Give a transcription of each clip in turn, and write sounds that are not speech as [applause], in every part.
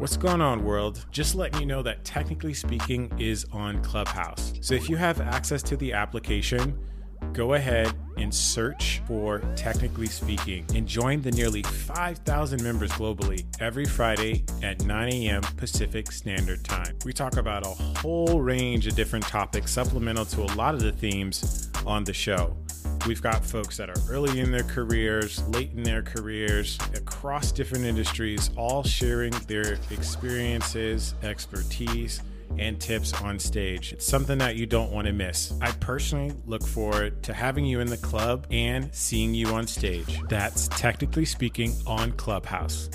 What's going on, world? Just letting you know that Technically Speaking is on Clubhouse. So if you have access to the application, go ahead and search for Technically Speaking and join the nearly 5,000 members globally every Friday at 9 a.m. Pacific Standard Time. We talk about a whole range of different topics supplemental to a lot of the themes on the show. We've got folks that are early in their careers, late in their careers, across different industries, all sharing their experiences, expertise, and tips on stage. It's something that you don't want to miss. I personally look forward to having you in the club and seeing you on stage. That's technically speaking on Clubhouse.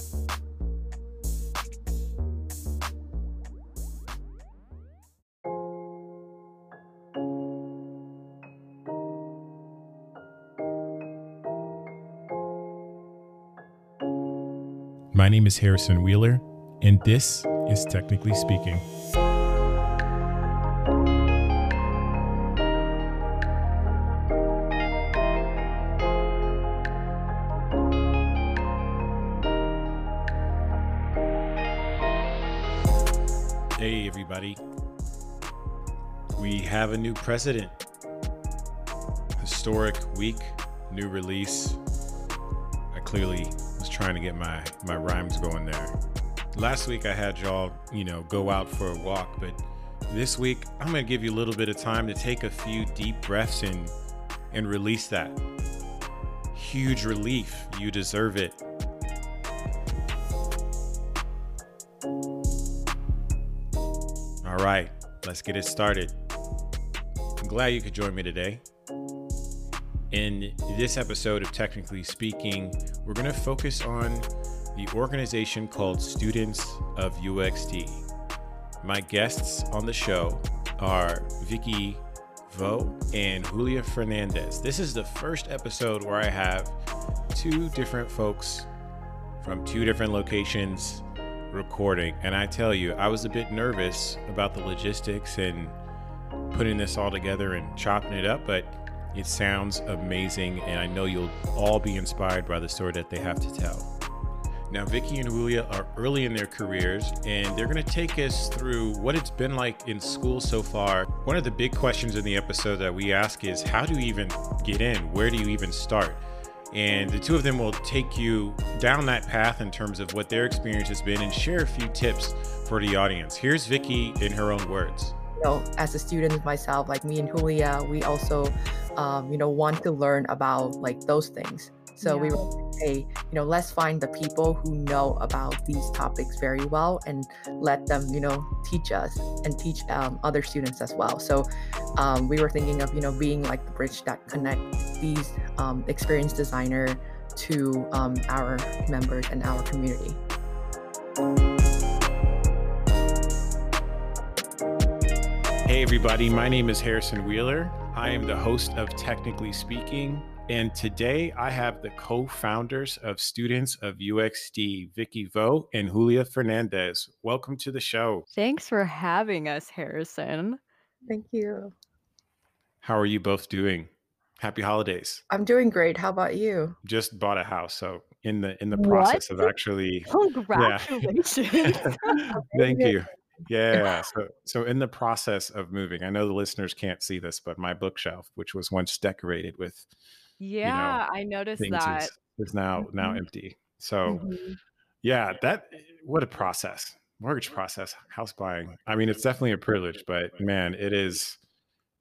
My name is Harrison Wheeler, and this is Technically Speaking. Hey, everybody. We have a new president. Historic week, new release. I clearly trying to get my, my rhymes going there. Last week I had y'all, you know, go out for a walk, but this week I'm going to give you a little bit of time to take a few deep breaths and and release that. Huge relief. You deserve it. All right, let's get it started. I'm glad you could join me today. In this episode of Technically Speaking, we're going to focus on the organization called Students of UXD. My guests on the show are Vicky Vo and Julia Fernandez. This is the first episode where I have two different folks from two different locations recording. And I tell you, I was a bit nervous about the logistics and putting this all together and chopping it up, but it sounds amazing. And I know you'll all be inspired by the story that they have to tell. Now, Vicky and Julia are early in their careers, and they're going to take us through what it's been like in school so far. One of the big questions in the episode that we ask is how do you even get in? Where do you even start? And the two of them will take you down that path in terms of what their experience has been and share a few tips for the audience. Here's Vicky in her own words. You know, as a student myself, like me and Julia, we also, um, you know, want to learn about like those things. So yeah. we were hey, you know, let's find the people who know about these topics very well and let them, you know, teach us and teach um, other students as well. So um, we were thinking of, you know, being like the bridge that connect these um, experienced designer to um, our members and our community. Hey, everybody. My name is Harrison Wheeler. I am the host of Technically Speaking, and today I have the co founders of Students of UXD, Vicky Vo and Julia Fernandez. Welcome to the show. Thanks for having us, Harrison. Thank you. How are you both doing? Happy holidays. I'm doing great. How about you? Just bought a house, so in the in the process what? of actually Congratulations. [laughs] [laughs] Yeah. Thank you. Yeah. So so in the process of moving, I know the listeners can't see this, but my bookshelf, which was once decorated with yeah, you know, I noticed that. Is, is now mm-hmm. now empty. So mm-hmm. yeah, that what a process. Mortgage process, house buying. I mean, it's definitely a privilege, but man, it is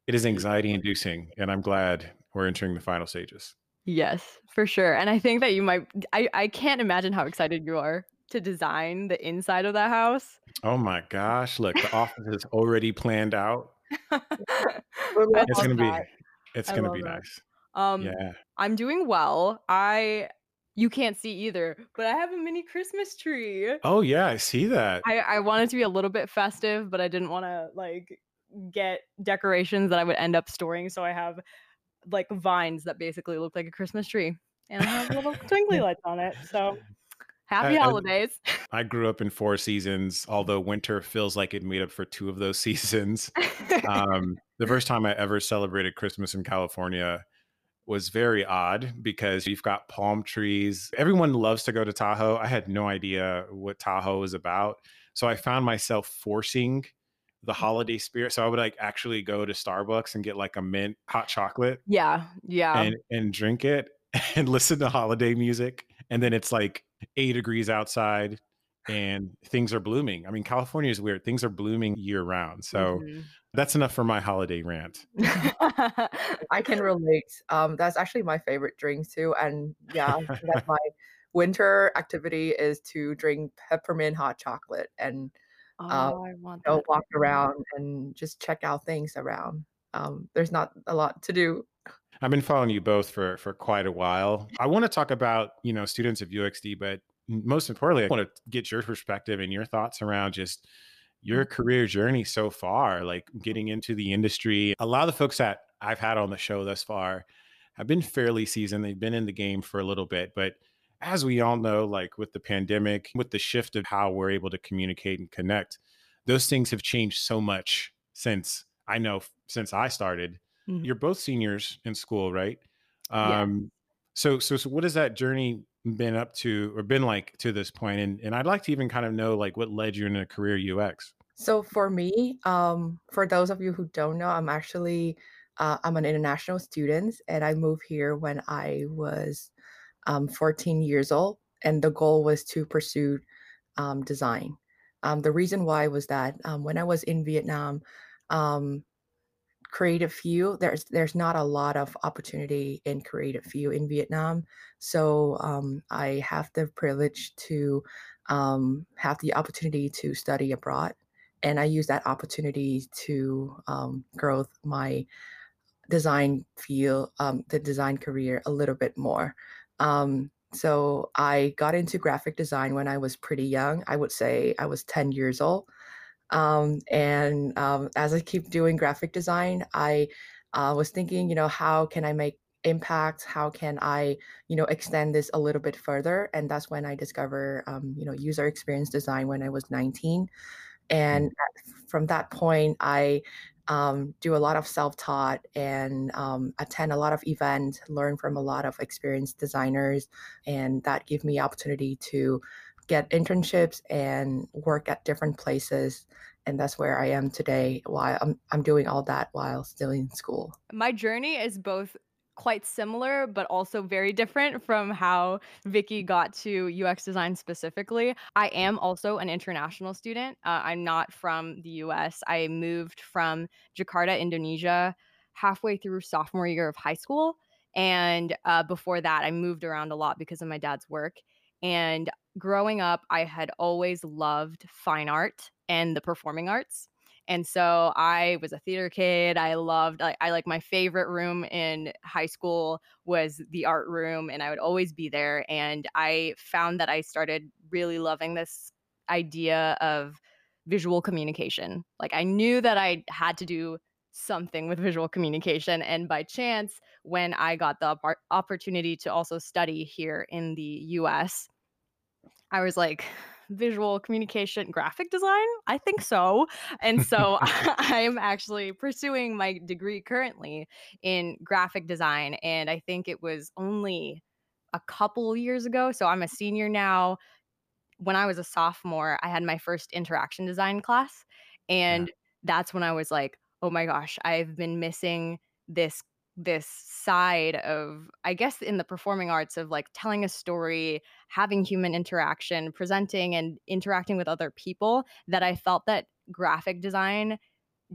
it is anxiety inducing and I'm glad we're entering the final stages. Yes, for sure. And I think that you might I I can't imagine how excited you are to design the inside of that house. Oh my gosh, look, the office is already planned out. [laughs] it's going to be it's going to be that. nice. Um, yeah. I'm doing well. I you can't see either, but I have a mini Christmas tree. Oh yeah, I see that. I I wanted to be a little bit festive, but I didn't want to like get decorations that I would end up storing, so I have like vines that basically look like a Christmas tree, and I have little [laughs] twinkly lights on it. So happy I, holidays. I, [laughs] I, grew up in four seasons, although winter feels like it made up for two of those [laughs] seasons. um, the first time I ever celebrated Christmas in California was very odd because you've got palm trees. Everyone loves to go to Tahoe. I had no idea what Tahoe was about. So I found myself forcing the Mm. holiday spirit. So I would like actually go to Starbucks and get like a mint hot chocolate Yeah, yeah. and and drink it [laughs] and listen to holiday music. And then it's like eight degrees outside and things are blooming. I mean, California is weird. Things are blooming year round. So Mhm. that's enough for my holiday rant. [laughs] I can relate. Um, that's actually my favorite drink too. And yeah, that's [laughs] my winter activity is to drink peppermint hot chocolate and oh, uh, I want you know, walk around and just check out things around. Um, there's not a lot to do. I've been following you both for for quite a while. I want to talk about, you know, students of UXD, but most importantly, I want to get your perspective and your thoughts around just your mm. career journey so far, like mm. getting into the industry. A lot of the folks that I've had on the show thus far have been fairly seasoned. They've been in the game for a little bit, but as we all know, like with the pandemic, with the shift of how we're able to communicate and connect, those things have changed so much since I know since I started. Mhm. You're both seniors in school, right? Yeah. Um, so, so, so, what has that journey been up to, or been like to this point? And and I'd like to even kind of know like what led you into a career UX. So for me, um, for those of you who don't know, I'm actually uh, I'm an international student, and I moved here when I was um, 14 years old, and the goal was to pursue um, design. Um, the reason why was that um, when I was in Vietnam, um, creative field there's there's not a lot of opportunity in creative field in Vietnam. So um, I have the privilege to um, have the opportunity to study abroad, and I use that opportunity to um, grow my design field, um, the design career a little bit more. Um, so I got into graphic design when I was pretty young. I would say I was 10 years old. Um, and um, as I keep doing graphic design, I uh, was thinking, you know, how can I make impact? How can I, you know, extend this a little bit further? And that's when I discovered, um, you know, user experience design when I was 19. And from that point, I um, do a lot of self-taught and um, attend a lot of events, learn from a lot of experienced designers, and that gave me opportunity to get internships and work at different places. And that's where I am today. While I'm I'm doing all that while still in school. My journey is both quite similar, but also very different from how Vicky got to UX design specifically. I am also an international student. Uh, I'm not from the US. I moved from Jakarta, Indonesia, halfway through sophomore year of high school. And uh, before that, I moved around a lot because of my dad's work. And growing up, I had always loved fine art and the performing arts. And so I was a theater kid. I loved I, I like my favorite room in high school was the art room and I would always be there and I found that I started really loving this idea of visual communication. Like I knew that I had to do something with visual communication and by chance when I got the oppor- opportunity to also study here in the US I was like, visual communication, graphic design? I think so. And so [laughs] [laughs] I'm actually pursuing my degree currently in graphic design. And I think it was only a couple years ago. So I'm a senior now. When I was a sophomore, I had my first interaction design class. And that's when I was like, oh my gosh, I've been missing this this side of i guess in the performing arts of like telling a story having human interaction presenting and interacting with other people that i felt that graphic design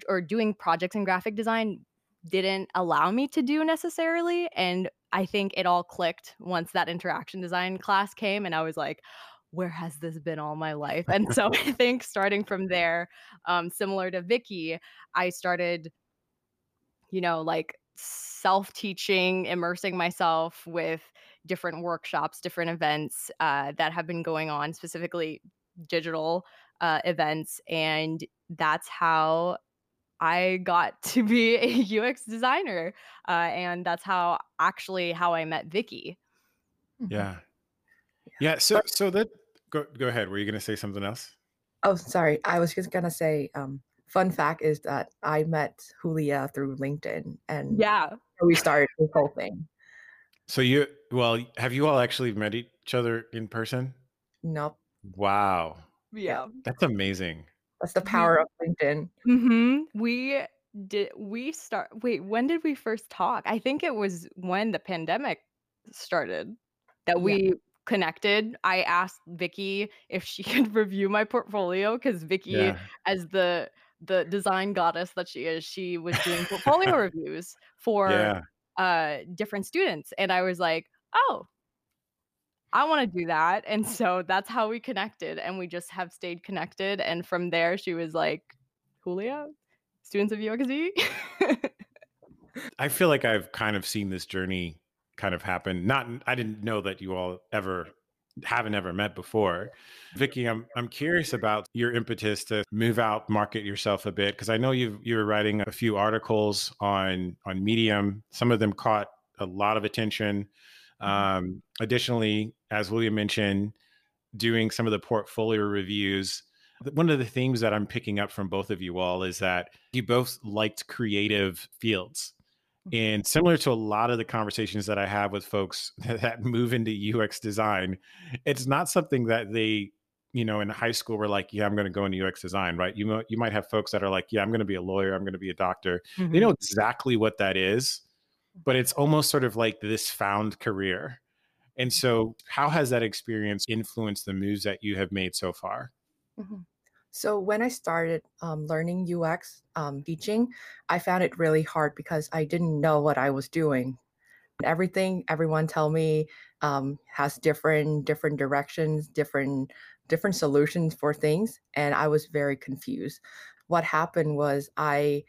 or doing projects in graphic design didn't allow me to do necessarily and i think it all clicked once that interaction design class came and i was like where has this been all my life? And so [laughs] i think starting from there um, similar to vicky i started you know like self teaching, immersing myself with different workshops, different events uh, that have been going on, specifically digital uh, events. And that's how I got [laughs] to be a UX designer. Uh, and that's how actually how I met Vicky. Yeah. Yeah. So, so that, go, go ahead. Were you going to say something else? Oh, sorry. I was just gonna say, um, fun fact is that I met Julia through LinkedIn, and Yeah. we started this whole thing. So you well, have you all actually met each other in person? Nope. Wow. Yeah. That's amazing. That's the We power of LinkedIn. Mhm. We did we start wait, when did we first talk? I think it was when the pandemic started that Yeah. we connected. I asked Vicky if she [laughs] could review my portfolio because Vicky, Yeah. as the the design goddess that she is, she was doing portfolio [laughs] reviews for Yeah. uh different students. And I was like, oh, I want to do that. And so that's how we connected. And we just have stayed connected. And from there, she was like, Julia, students of UXD. [laughs] I feel like I've kind of seen this journey kind of happen. Not I didn't know that you all ever haven't ever met before. Vicky, I'm I'm curious about your impetus to move out, market yourself a bit because I know you you were writing a few articles on on Medium. Some of them caught a lot of attention. Um, additionally, as William mentioned, doing some of the portfolio reviews. One of the themes that I'm picking up from both of you all is that you both liked creative fields. And similar to a lot of the conversations that I have with folks [laughs] that move into UX design, it's not something that they, you know, in high school were like, yeah, I'm going to go into UX design, right? You you might have folks that are like, yeah, I'm going to be a lawyer, I'm going to be a doctor. They know exactly what that is, but it's almost sort of like this found career. And so, how has that experience influenced the moves that you have made so far? Mhm. So when I started um, learning UX um, teaching, I found it really hard because I didn't know what I was doing. Everything everyone tell me um, has different different directions, different different solutions for things, and I was very confused. What happened was I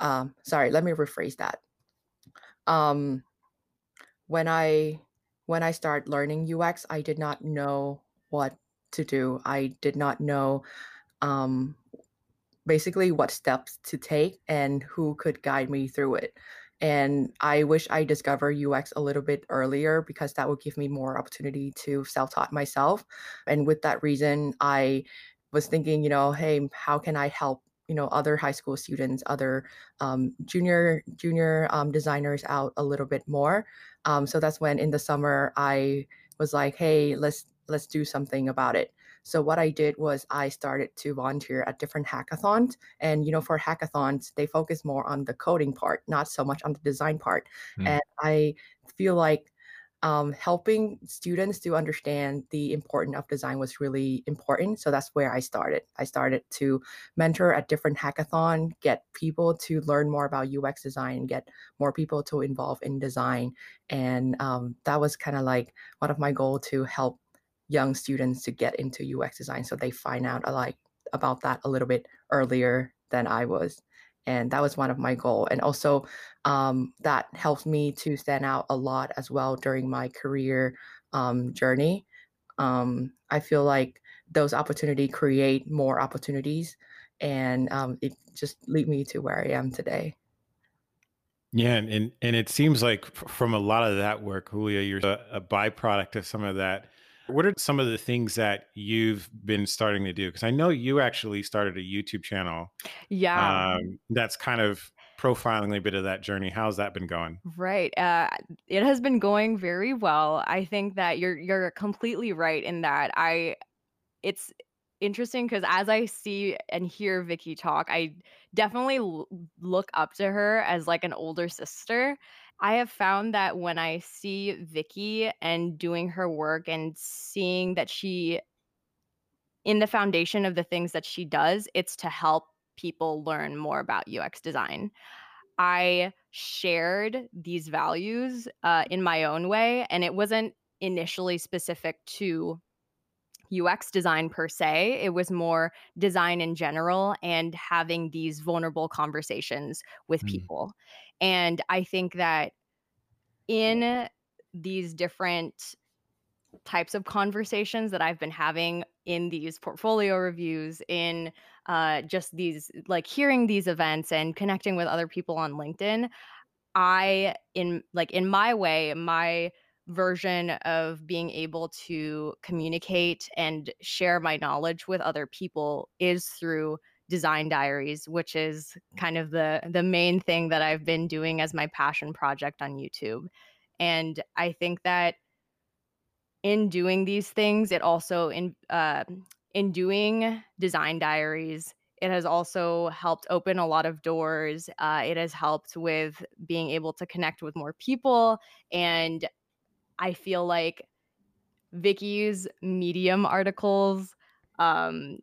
um, sorry, let me rephrase that. Um, when I when I started learning UX, I did not know what to do. I did not know um, basically what steps to take and who could guide me through it. And I wish I discovered UX a little bit earlier because that would give me more opportunity to self-taught myself. And with that reason, I was thinking, you know, hey, how can I help, you know, other high school students, other um, junior junior um, designers out a little bit more. Um, so that's when in the summer I was like, hey, let's let's do something about it. So what I did was I started to volunteer at different hackathons. And you know, for hackathons, they focus more on the coding part, not so much on the design part. Hmm. And I feel like um, helping students to understand the importance of design was really important. So that's where I started. I started to mentor at different hackathon, get people to learn more about UX design, get more people to involve in design, and um, that was kind of like one of my goal to help young students to get into UX design so they find out a like about that a little bit earlier than I was. And that was one of my goal. And also um, that helped me to stand out a lot as well during my career um, journey. Um, I feel like those opportunity create more opportunities and um, it just lead me to where I am today. Yeah, and, and and it seems like from a lot of that work, Julia, you're a, a byproduct of some of that. What are some of the things that you've been starting to do? Because I know you actually started a YouTube channel yeah. um, that's kind of profiling a bit of that journey. How's that been going? Right. Uh, it has been going very well. I think that you're you're completely right in that. I it's interesting because as I see and hear Vicky talk, I definitely l- look up to her as like an older sister. I have found that when I see Vicky and doing her work and seeing that she in the foundation of the things that she does, it's to help people learn more about UX design. I shared these values uh, in my own way, and it wasn't initially specific to UX design per se. It was more design in general and having these vulnerable conversations with Mm, people. And I think that in these different types of conversations that I've been having in these portfolio reviews, in uh, just these like hearing these events and connecting with other people on LinkedIn, I in like in my way, my version of being able to communicate and share my knowledge with other people is through design diaries which is kind of the the main thing that I've been doing as my passion project on YouTube and I think that in doing these things, it also in uh, in doing design diaries, it has also helped open a lot of doors. Uh, it has helped with being able to connect with more people, and I feel like Vicky's Medium articles, um,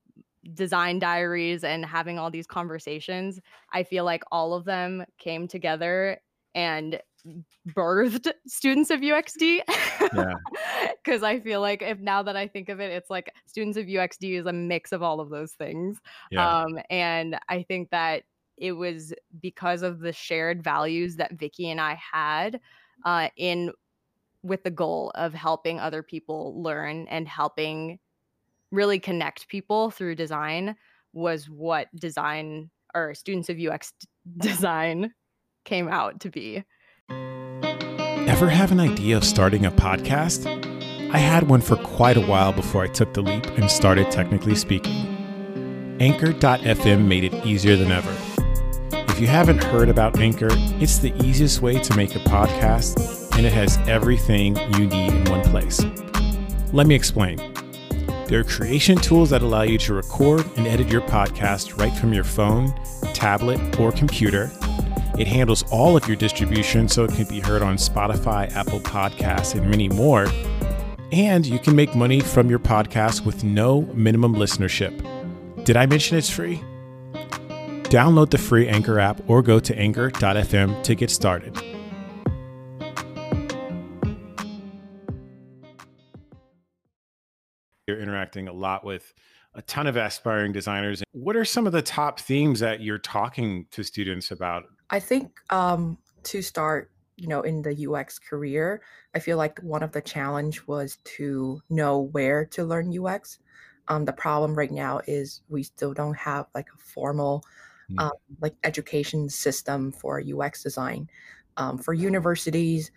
design diaries, and having all these conversations, I feel like all of them came together and birthed [laughs] students of UXD. Yeah. [laughs] Cuz I feel like if now that I think of it, it's like students of UXD is a mix of all of those things. Yeah. Um, and I think that it was because of the shared values that Vicky and I had uh, in with the goal of helping other people learn and helping really connect people through design was what design or students of UX [laughs] design came out to be. Ever have an idea of starting a podcast? I had one for quite a while before I took the leap and started technically speaking. Anchor.fm made it easier than ever. If you haven't heard about Anchor, it's the easiest way to make a podcast and it has everything you need in one place. Let me explain. There are creation tools that allow you to record and edit your podcast right from your phone, tablet, or computer. It handles all of your distribution so it can be heard on Spotify, Apple Podcasts, and many more. And you can make money from your podcast with no minimum listenership. Did I mention it's free? Download the free Anchor app or go to anchor.fm to get started. You're interacting a lot with a ton of aspiring designers. What are some of the top themes that you're talking to students about? I think um, to start, you know, in the UX career, I feel like one of the challenge was to know where to learn UX. Um, the problem right now is we still don't have like a formal mm. um, like education system for UX design. Um, for universities,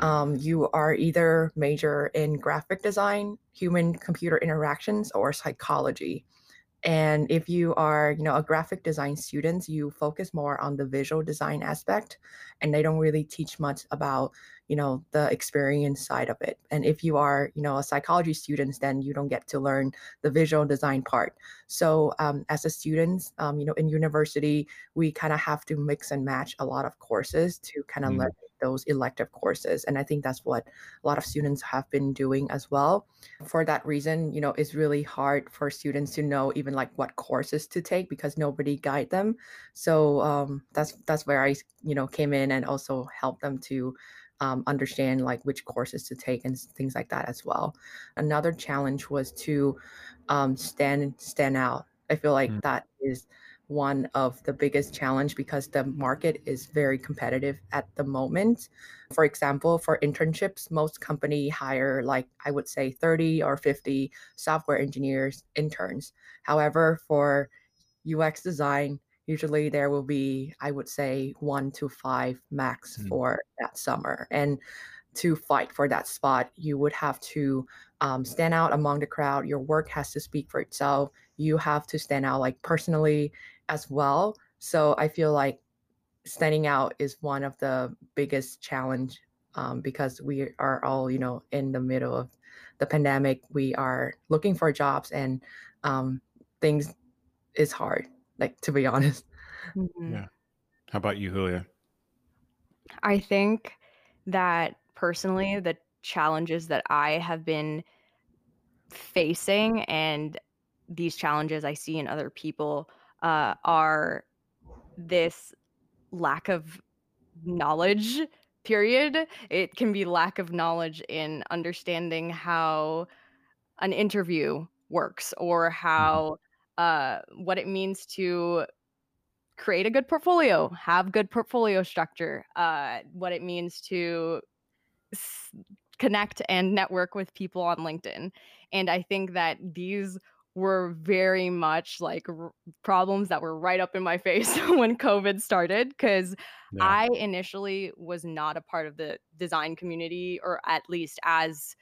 um, you are either major in graphic design, human computer interactions, or psychology. And if you are, you know, a graphic design student, you focus more on the visual design aspect, and they don't really teach much about, you know, the experience side of it. And if you are, you know, a psychology student, then you don't get to learn the visual design part. So um, as a student, um, you know, in university, we kind of have to mix and match a lot of courses to kind of mm. learn those elective courses. And I think that's what a lot of students have been doing as well. For that reason, you know, it's really hard for students to know even like what courses to take because nobody guide them. So um, that's that's where I, you know, came in and also helped them to um, understand like which courses to take and things like that as well. Another challenge was to um, stand stand out. I feel like mm. that is one of the biggest challenge because the market is very competitive at the moment. For example, for internships, most company hire like I would say 30 or 50 software engineers interns. However, for UX design, usually there will be I would say 1 to 5 max mm. for that summer. And to fight for that spot, you would have to um, stand out among the crowd. Your work has to speak for itself. You have to stand out like personally as well. So I feel like standing out is one of the biggest challenge um, because we are all, you know, in the middle of the pandemic. We are looking for jobs and um, things is hard, like to be [laughs] honest. Mm-hmm. Yeah. How about you, Julia? I think that personally, the challenges that I have been facing and these challenges I see in other people uh, are this lack of knowledge period it can be lack of knowledge in understanding how an interview works or mm-hmm. how uh, what it means to create a good portfolio have good portfolio structure uh, what it means to s- connect and network with people on linkedin and i think that these were very much like r- problems that were right up in my [laughs] face when COVID started because yeah. I initially was not a part of the design community or at least as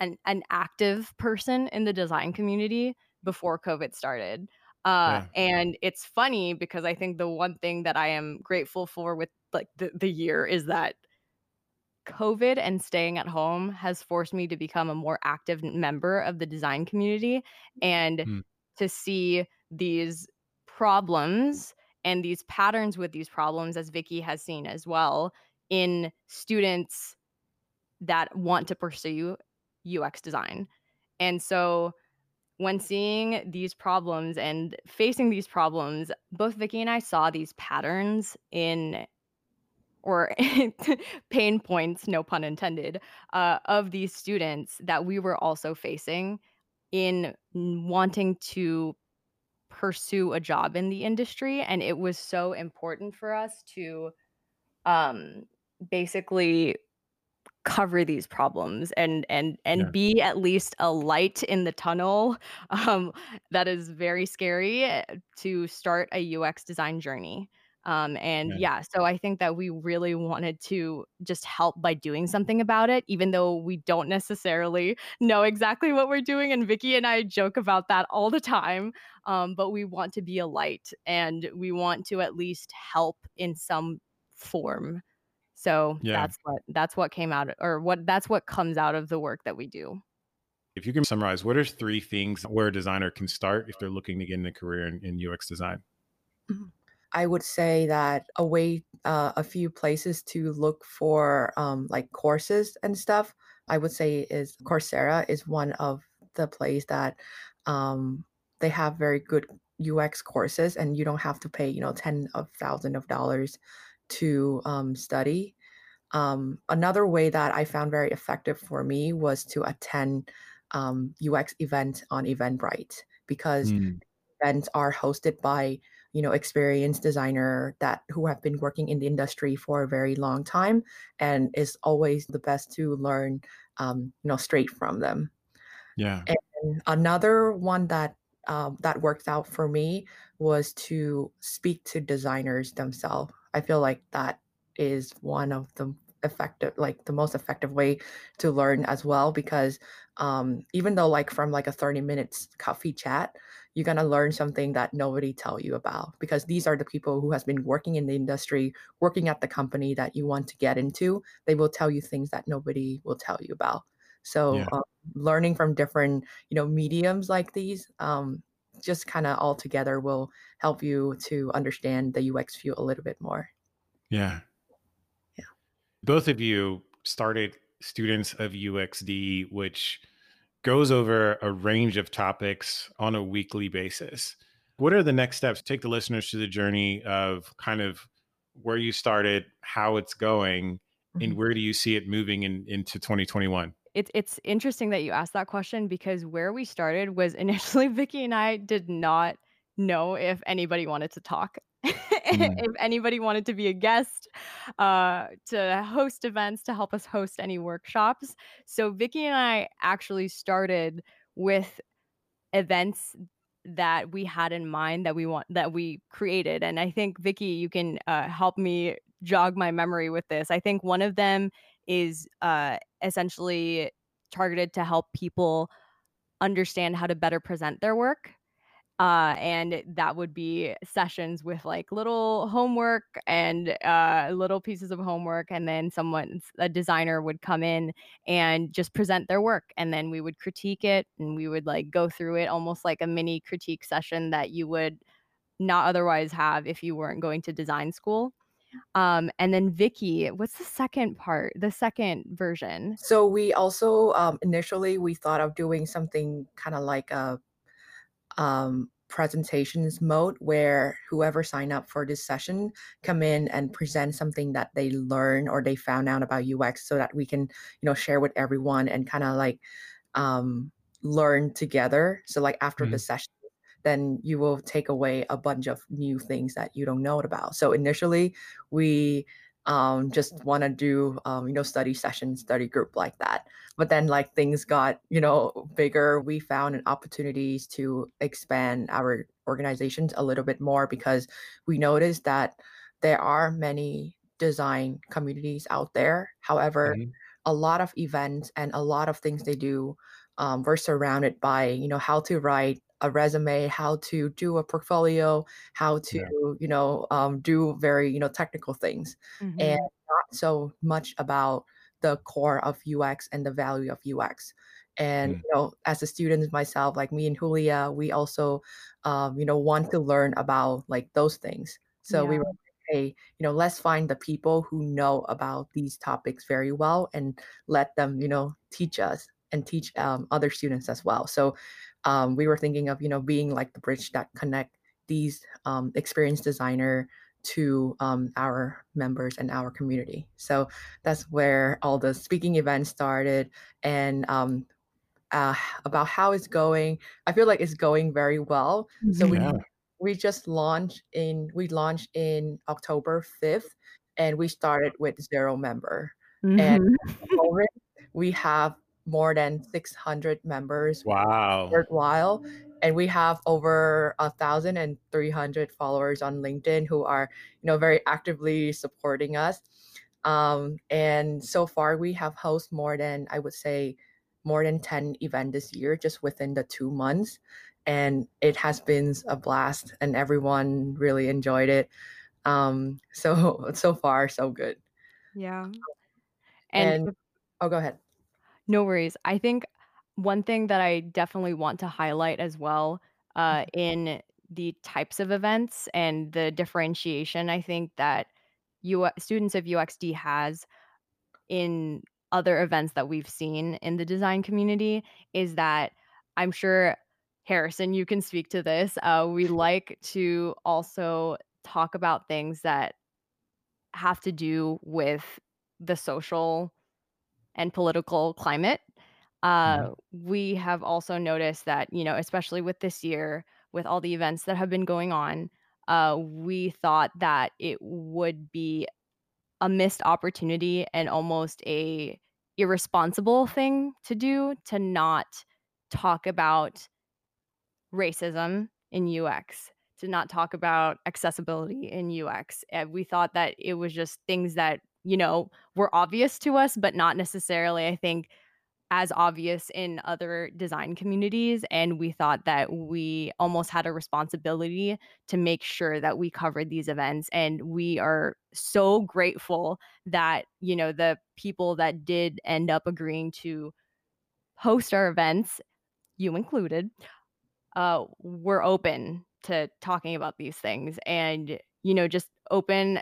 an an active person in the design community before COVID started. Uh, yeah. and it's funny because I think the one thing that I am grateful for with like the, the year is that COVID and staying at home has forced me to become a more active member of the design community and Mm. to see these problems and these patterns with these problems, as Vicky has seen as well, in students that want to pursue UX design. And so when seeing these problems and facing these problems, both Vicky and I saw these patterns in or [laughs] pain points, no pun intended, uh, of these students that we were also facing in wanting to pursue a job in the industry. And it was so important for us to um, basically cover these problems and and and Yeah. be at least a light in the tunnel [laughs] um, that is very scary uh, to start a UX design journey. Um, and Yeah. yeah, so I think that we really wanted to just help by doing something about it, even though we don't necessarily know exactly what we're doing. And Vicky and I joke about that all the time. Um, but we want to be a light and we want to at least help in some form. So Yeah. that's what that's what came out or what that's what comes out of the work that we do. If you can summarize, what are three things where a designer can start if they're looking to get in a career in, in UX design? I would say that a way, uh, a few places to look for um, like courses and stuff, I would say is Coursera is one of the place that um, they have very good UX courses, and you don't have to pay, you know, ten of thousand of dollars to um, study. Um, another way that I found very effective for me was to attend um, UX events on Eventbrite because Mm. events are hosted by you know experienced designer that who have been working in the industry for a very long time and is always the best to learn um, you know straight from them Yeah. and another one that um, that worked out for me was to speak to designers themselves i feel like that is one of the effective like the most effective way to learn as well because um, even though like from like a 30 minutes coffee chat you're going to learn something that nobody tell you about because these are the people who has been working in the industry working at the company that you want to get into they will tell you things that nobody will tell you about so Yeah. um, learning from different you know mediums like these um, just kind of all together will help you to understand the ux view a little bit more Yeah. Yeah. Both of you started Students of UXD, which goes over a range of topics on a weekly basis. What are the next steps? Take the listeners to the journey of kind of where you started, how it's going, and Mhm. where do you see it moving in, into 2021? It's it's interesting that you asked that question because where we started was [laughs] initially Vicky and I did not know if anybody wanted to talk. [laughs] Mm. [laughs] if anybody wanted to be a guest, uh, to host events, to help us host any workshops. So Vicky and I actually started with events that we had in mind that we want that we created and i think vicky you can uh, help me jog my memory with this i think one of them is uh, essentially targeted to help people understand how to better present their work uh, and that would be sessions with like little homework and uh, little pieces of homework and then someone a designer would come in and just present their work and then we would critique it and we would like go through it almost like a mini critique session that you would not otherwise have if you weren't going to design school. Um, and then vicky what's the second part the second version? So we also um, initially we thought of doing something kind of like a um, presentations mode where whoever signed up for this session come in and present something that they learn or they found out about UX so that we can you know share with everyone and kind of like um, learn together so like after the Mhm. session then you will take away a bunch of new things that you don't know about so initially we um, just want to do um, you know study session study group like that but then like things got you know bigger we found an opportunities to expand our organizations a little bit more because we noticed that there are many design communities out there however Mhm. a lot of events and a lot of things they do um, we're surrounded by you know how to write a resume how to do a portfolio how to Yeah. you know um, do very you know technical things and Mhm. not so much about the core of UX and the value of UX. And Mm. you know, as a student myself, like me and Julia, we also um, you know want to learn about like those things. So we Yeah. were like, hey, you know, let's find the people who know about these topics very well and let them, you know, teach us and teach um, other students as well. So um, we were thinking of, you know, being like the bridge that connect these um, experienced designer to um, our members and our community. So that's where all the speaking events started and um, uh, about how it's going. I feel like it's going very well. So we Yeah. we just launched in we launched in October 5th and we started with zero member. And Mhm. the moment, we have more than 600 members Wow. worthwhile and we have over a thousand and three hundred followers on linkedin who are you know very actively supporting us um, and so far we have hosted more than i would say more than 10 events this year just within the two months and it has been a blast and everyone really enjoyed it um, so [laughs] so far so good Yeah. And and oh go ahead No worries. I think one thing that I definitely want to highlight as well, uh, Mhm. in the types of events and the differentiation I think that U students of UXD has in other events that we've seen in the design community is that I'm sure, Harrison, you can speak to this. Uh, we like to also talk about things that have to do with the social and political climate. Uh, we have also noticed that, you know, especially with this year, with all the events that have been going on, uh, we thought that it would be a missed opportunity and almost a irresponsible thing to do to not talk about racism in UX, to not talk about accessibility in UX. And we thought that it was just things that, you know, were obvious to us, but not necessarily, I think, as obvious in other design communities. And we thought that we almost had a responsibility to make sure that we covered these events. And we are so grateful that, you know, the people that did end up agreeing to host our events, you included, uh, were open to talking about these things and, you know, just open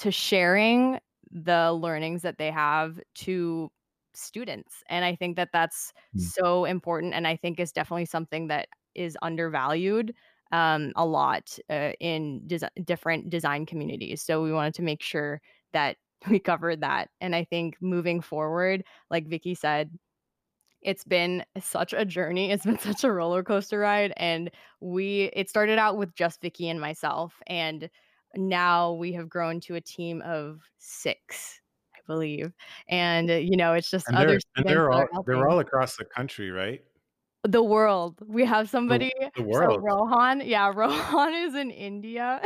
to sharing the learnings that they have to students. And I think that that's Mm. so important. And I think is definitely something that is undervalued um, a lot uh, in desi- different design communities. So we wanted to make sure that [laughs] we covered that. And I think moving forward, like Vicky said, it's been such a journey. It's been [laughs] such a roller coaster ride. And we, it started out with just Vicky and myself. And now we have grown to a team of six, I believe. And, uh, you know, it's just And other they're and they're all they're all across the country, right? The world. We have somebody. the So world. Rohan, yeah, [laughs] Rohan is in India.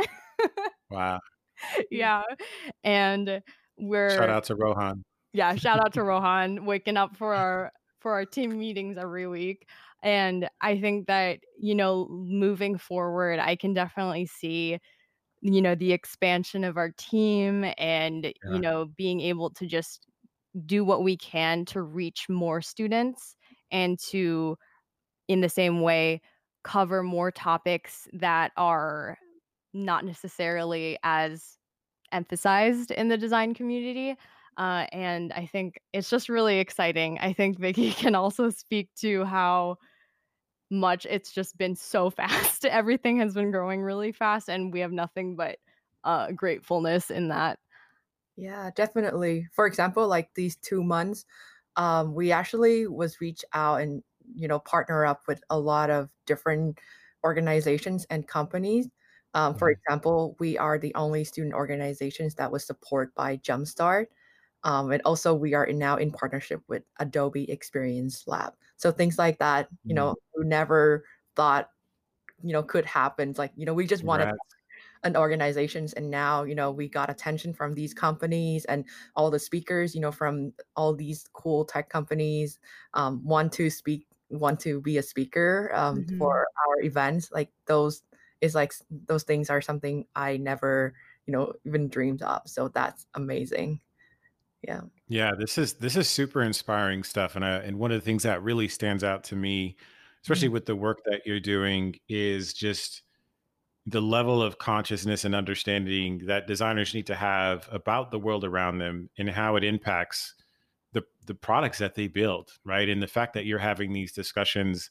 Wow. [laughs] yeah. And we're shout out to Rohan. Yeah, shout out to [laughs] Rohan waking up for our for our team meetings every week. And I think that, you know, moving forward, I can definitely see, you know, the expansion of our team and, you know, being able to just do what we can to reach more students and to in the same way cover more topics that are not necessarily as emphasized in the design community. Uh, and I think it's just really exciting. I think Vicky [laughs] can also speak to how much it's just been so [laughs] fast. Everything has been growing really fast, and we have nothing but uh, gratefulness in that. Yeah, definitely. For example, like these two months, um, we actually was reach out and you know partner up with a lot of different organizations and companies. Um, for Mhm. example, we are the only student organizations that was supported by Jumpstart, um, and also we are in, now in partnership with Adobe Experience Lab. So things like that, you Mm. know, we never thought you know could happen. It's like you know we just wanted Congrats. and organizations and now you know we got attention from these companies and all the speakers you know from all these cool tech companies um, want to speak want to be a speaker um, for Mhm. our events like those is like those things are something i never you know even dreamed of so that's amazing yeah yeah this is this is super inspiring stuff and and one of the things that really stands out to me especially Mhm. with the work that you're doing is just the level of consciousness and understanding that designers need to have about the world around them and how it impacts the the products that they build right and the fact that you're having these discussions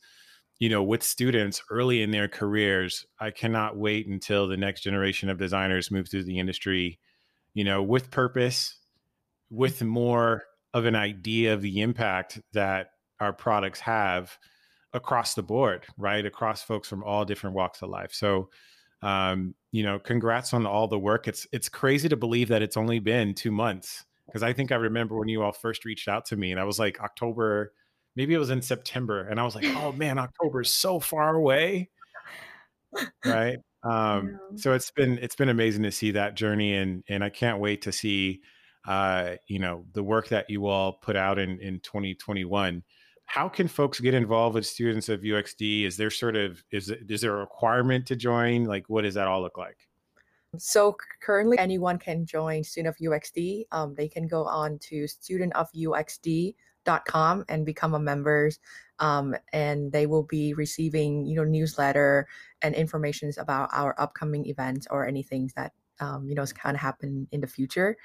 you know with students early in their careers i cannot wait until the next generation of designers move through the industry you know with purpose with more of an idea of the impact that our products have across the board right across folks from all different walks of life so um, you know, congrats on all the work. It's it's crazy to believe that it's only been two months because I think I remember when you all first reached out to me, and I was like October, maybe it was in September, and I was like, oh man, October is so far away, right? [laughs] Um, so it's been it's been amazing to see that journey, and and I can't wait to see, uh, you know, the work that you all put out in in 2021 how can folks get involved with students of UXD? Is there sort of is is there a requirement to join? Like, what does that all look like? So currently, anyone can join Student of UXD. Um, they can go on to studentofUXD.com and become a member, Um, and they will be receiving, you know, newsletter and informations about our upcoming events or anything that um, you know is kind of happen in the future.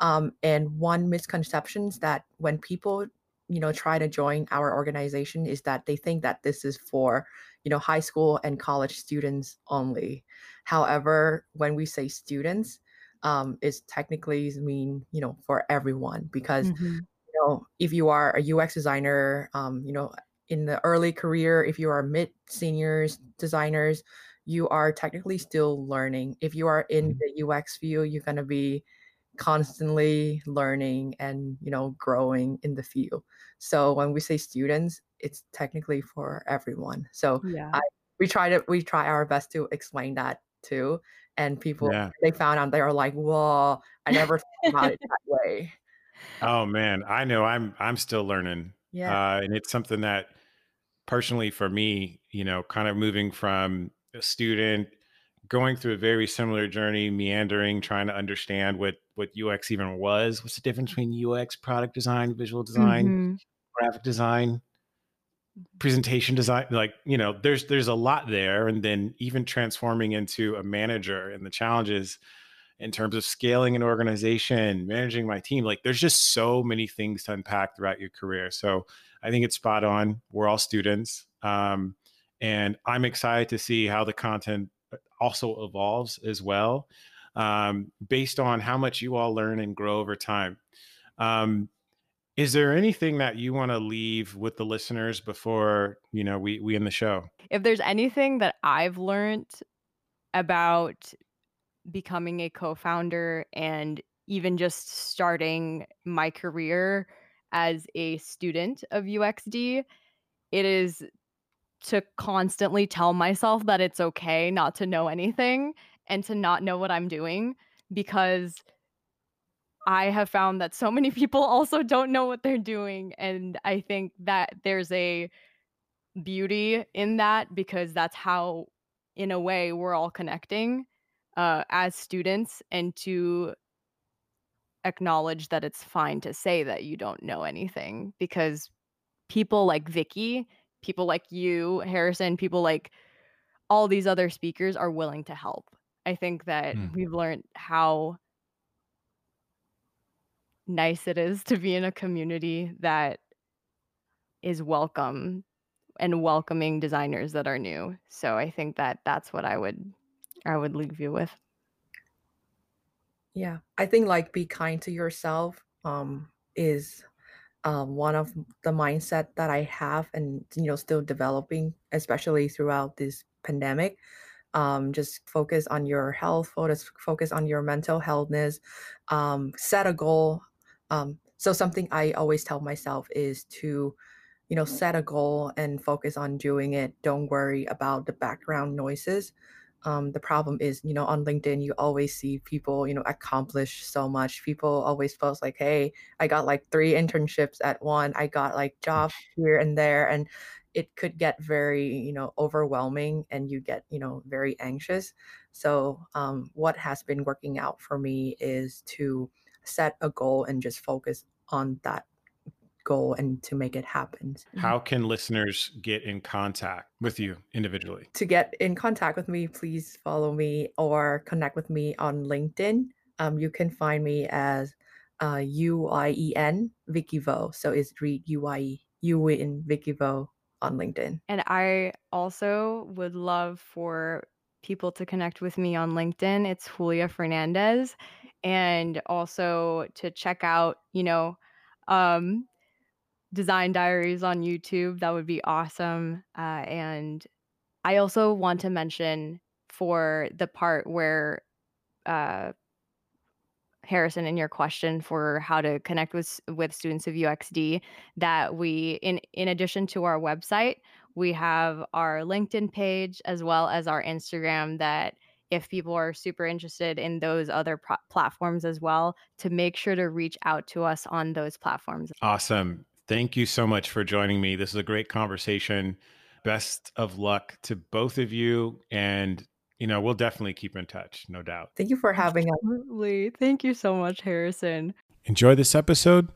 Um, and one misconception is that when people you know try to join our organization is that they think that this is for you know high school and college students only however when we say students um it's technically mean you know for everyone because Mhm. you know if you are a ux designer um you know in the early career if you are mid seniors designers you are technically still learning if you are in Mhm. the ux field you're going to be constantly learning and you know growing in the field so when we say students it's technically for everyone so Yeah. i we try to we try our best to explain that too and people Yeah. they found out they are like whoa i [laughs] never thought about it that way Oh man, I know I'm I'm still learning, yeah uh, and it's something that personally for me, you know, kind of moving from a student going through a very similar journey, meandering, trying to understand what what UX even was. What's the difference between UX, product design, visual design, Mhm. graphic design? presentation design like you know there's there's a lot there and then even transforming into a manager and the challenges in terms of scaling an organization managing my team like there's just so many things to unpack throughout your career so i think it's spot on we're all students um, and i'm excited to see how the content also evolves as well um, based on how much you all learn and grow over time um, is there anything that you want to leave with the listeners before, you know, we we end the show? If there's anything that I've learned about becoming a co-founder and even just starting my career as a student of UXD, it is to constantly tell myself that it's okay not to know anything and to not know what I'm doing because I have found that so many [laughs] people also don't know what they're doing and I think that there's a beauty in that because that's how in a way we're all connecting uh, as students and to acknowledge that it's fine to say that you don't know anything because people like Vicky, people like you, Harrison, people like all these other speakers are willing to help. I think that Mm. we've learned how nice it is to be in a community that is welcome and welcoming designers that are new. So I think that that's what I would I would leave you with. yeah i think like be kind to yourself um is um, one of the mindset that I have and you know still developing, especially throughout this pandemic. Um, just focus on your health, focus focus on your mental healthness, um, set a goal. Um, so something I always tell myself is to, you know, set a goal and focus on doing it. Don't worry about the background noises. Um, the problem is, you know, on LinkedIn, you always see people, you know, accomplish so much. People always post like, "Hey, I got like three internships at one. I got like jobs here and there, and it could get very, you know, overwhelming, and you get, you know, very anxious. So, um, what has been working out for me is to set a goal and just focus on that goal and to make it happen. How can listeners get in contact with you individually? To get in contact with me, please follow me or connect with me on LinkedIn. Um, you can find me as uh, U I E N Vicky Vo. So it's read U I E U in Vicky Vo on LinkedIn. And I also would love for people to connect with me on LinkedIn. It's Julia Fernandez. And also to check out, you know, um, Design Diaries on YouTube. That would be awesome. Uh, and I also want to mention for the part where uh, Harrison in your question for how to connect with with students of UXD that we in in addition to our website we have our LinkedIn page as well as our Instagram that if people are super interested in those other pro- platforms as well to make sure to reach out to us on those platforms. Awesome. Thank you so much for joining me. This is a great conversation. Best of luck to both of you and you know, we'll definitely keep in touch, no doubt. Thank you for having us. Absolutely. Thank you so much, Harrison. Enjoy this episode?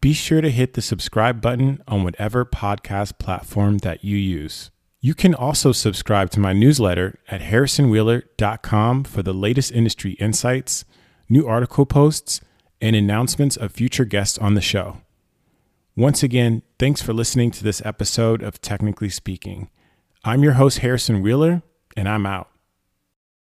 Be sure to hit the subscribe button on whatever podcast platform that you use. You can also subscribe to my newsletter at harrisonwheeler.com for the latest industry insights, new article posts, and announcements of future guests on the show. Once again, thanks for listening to this episode of Technically Speaking. I'm your host, Harrison Wheeler, and I'm out.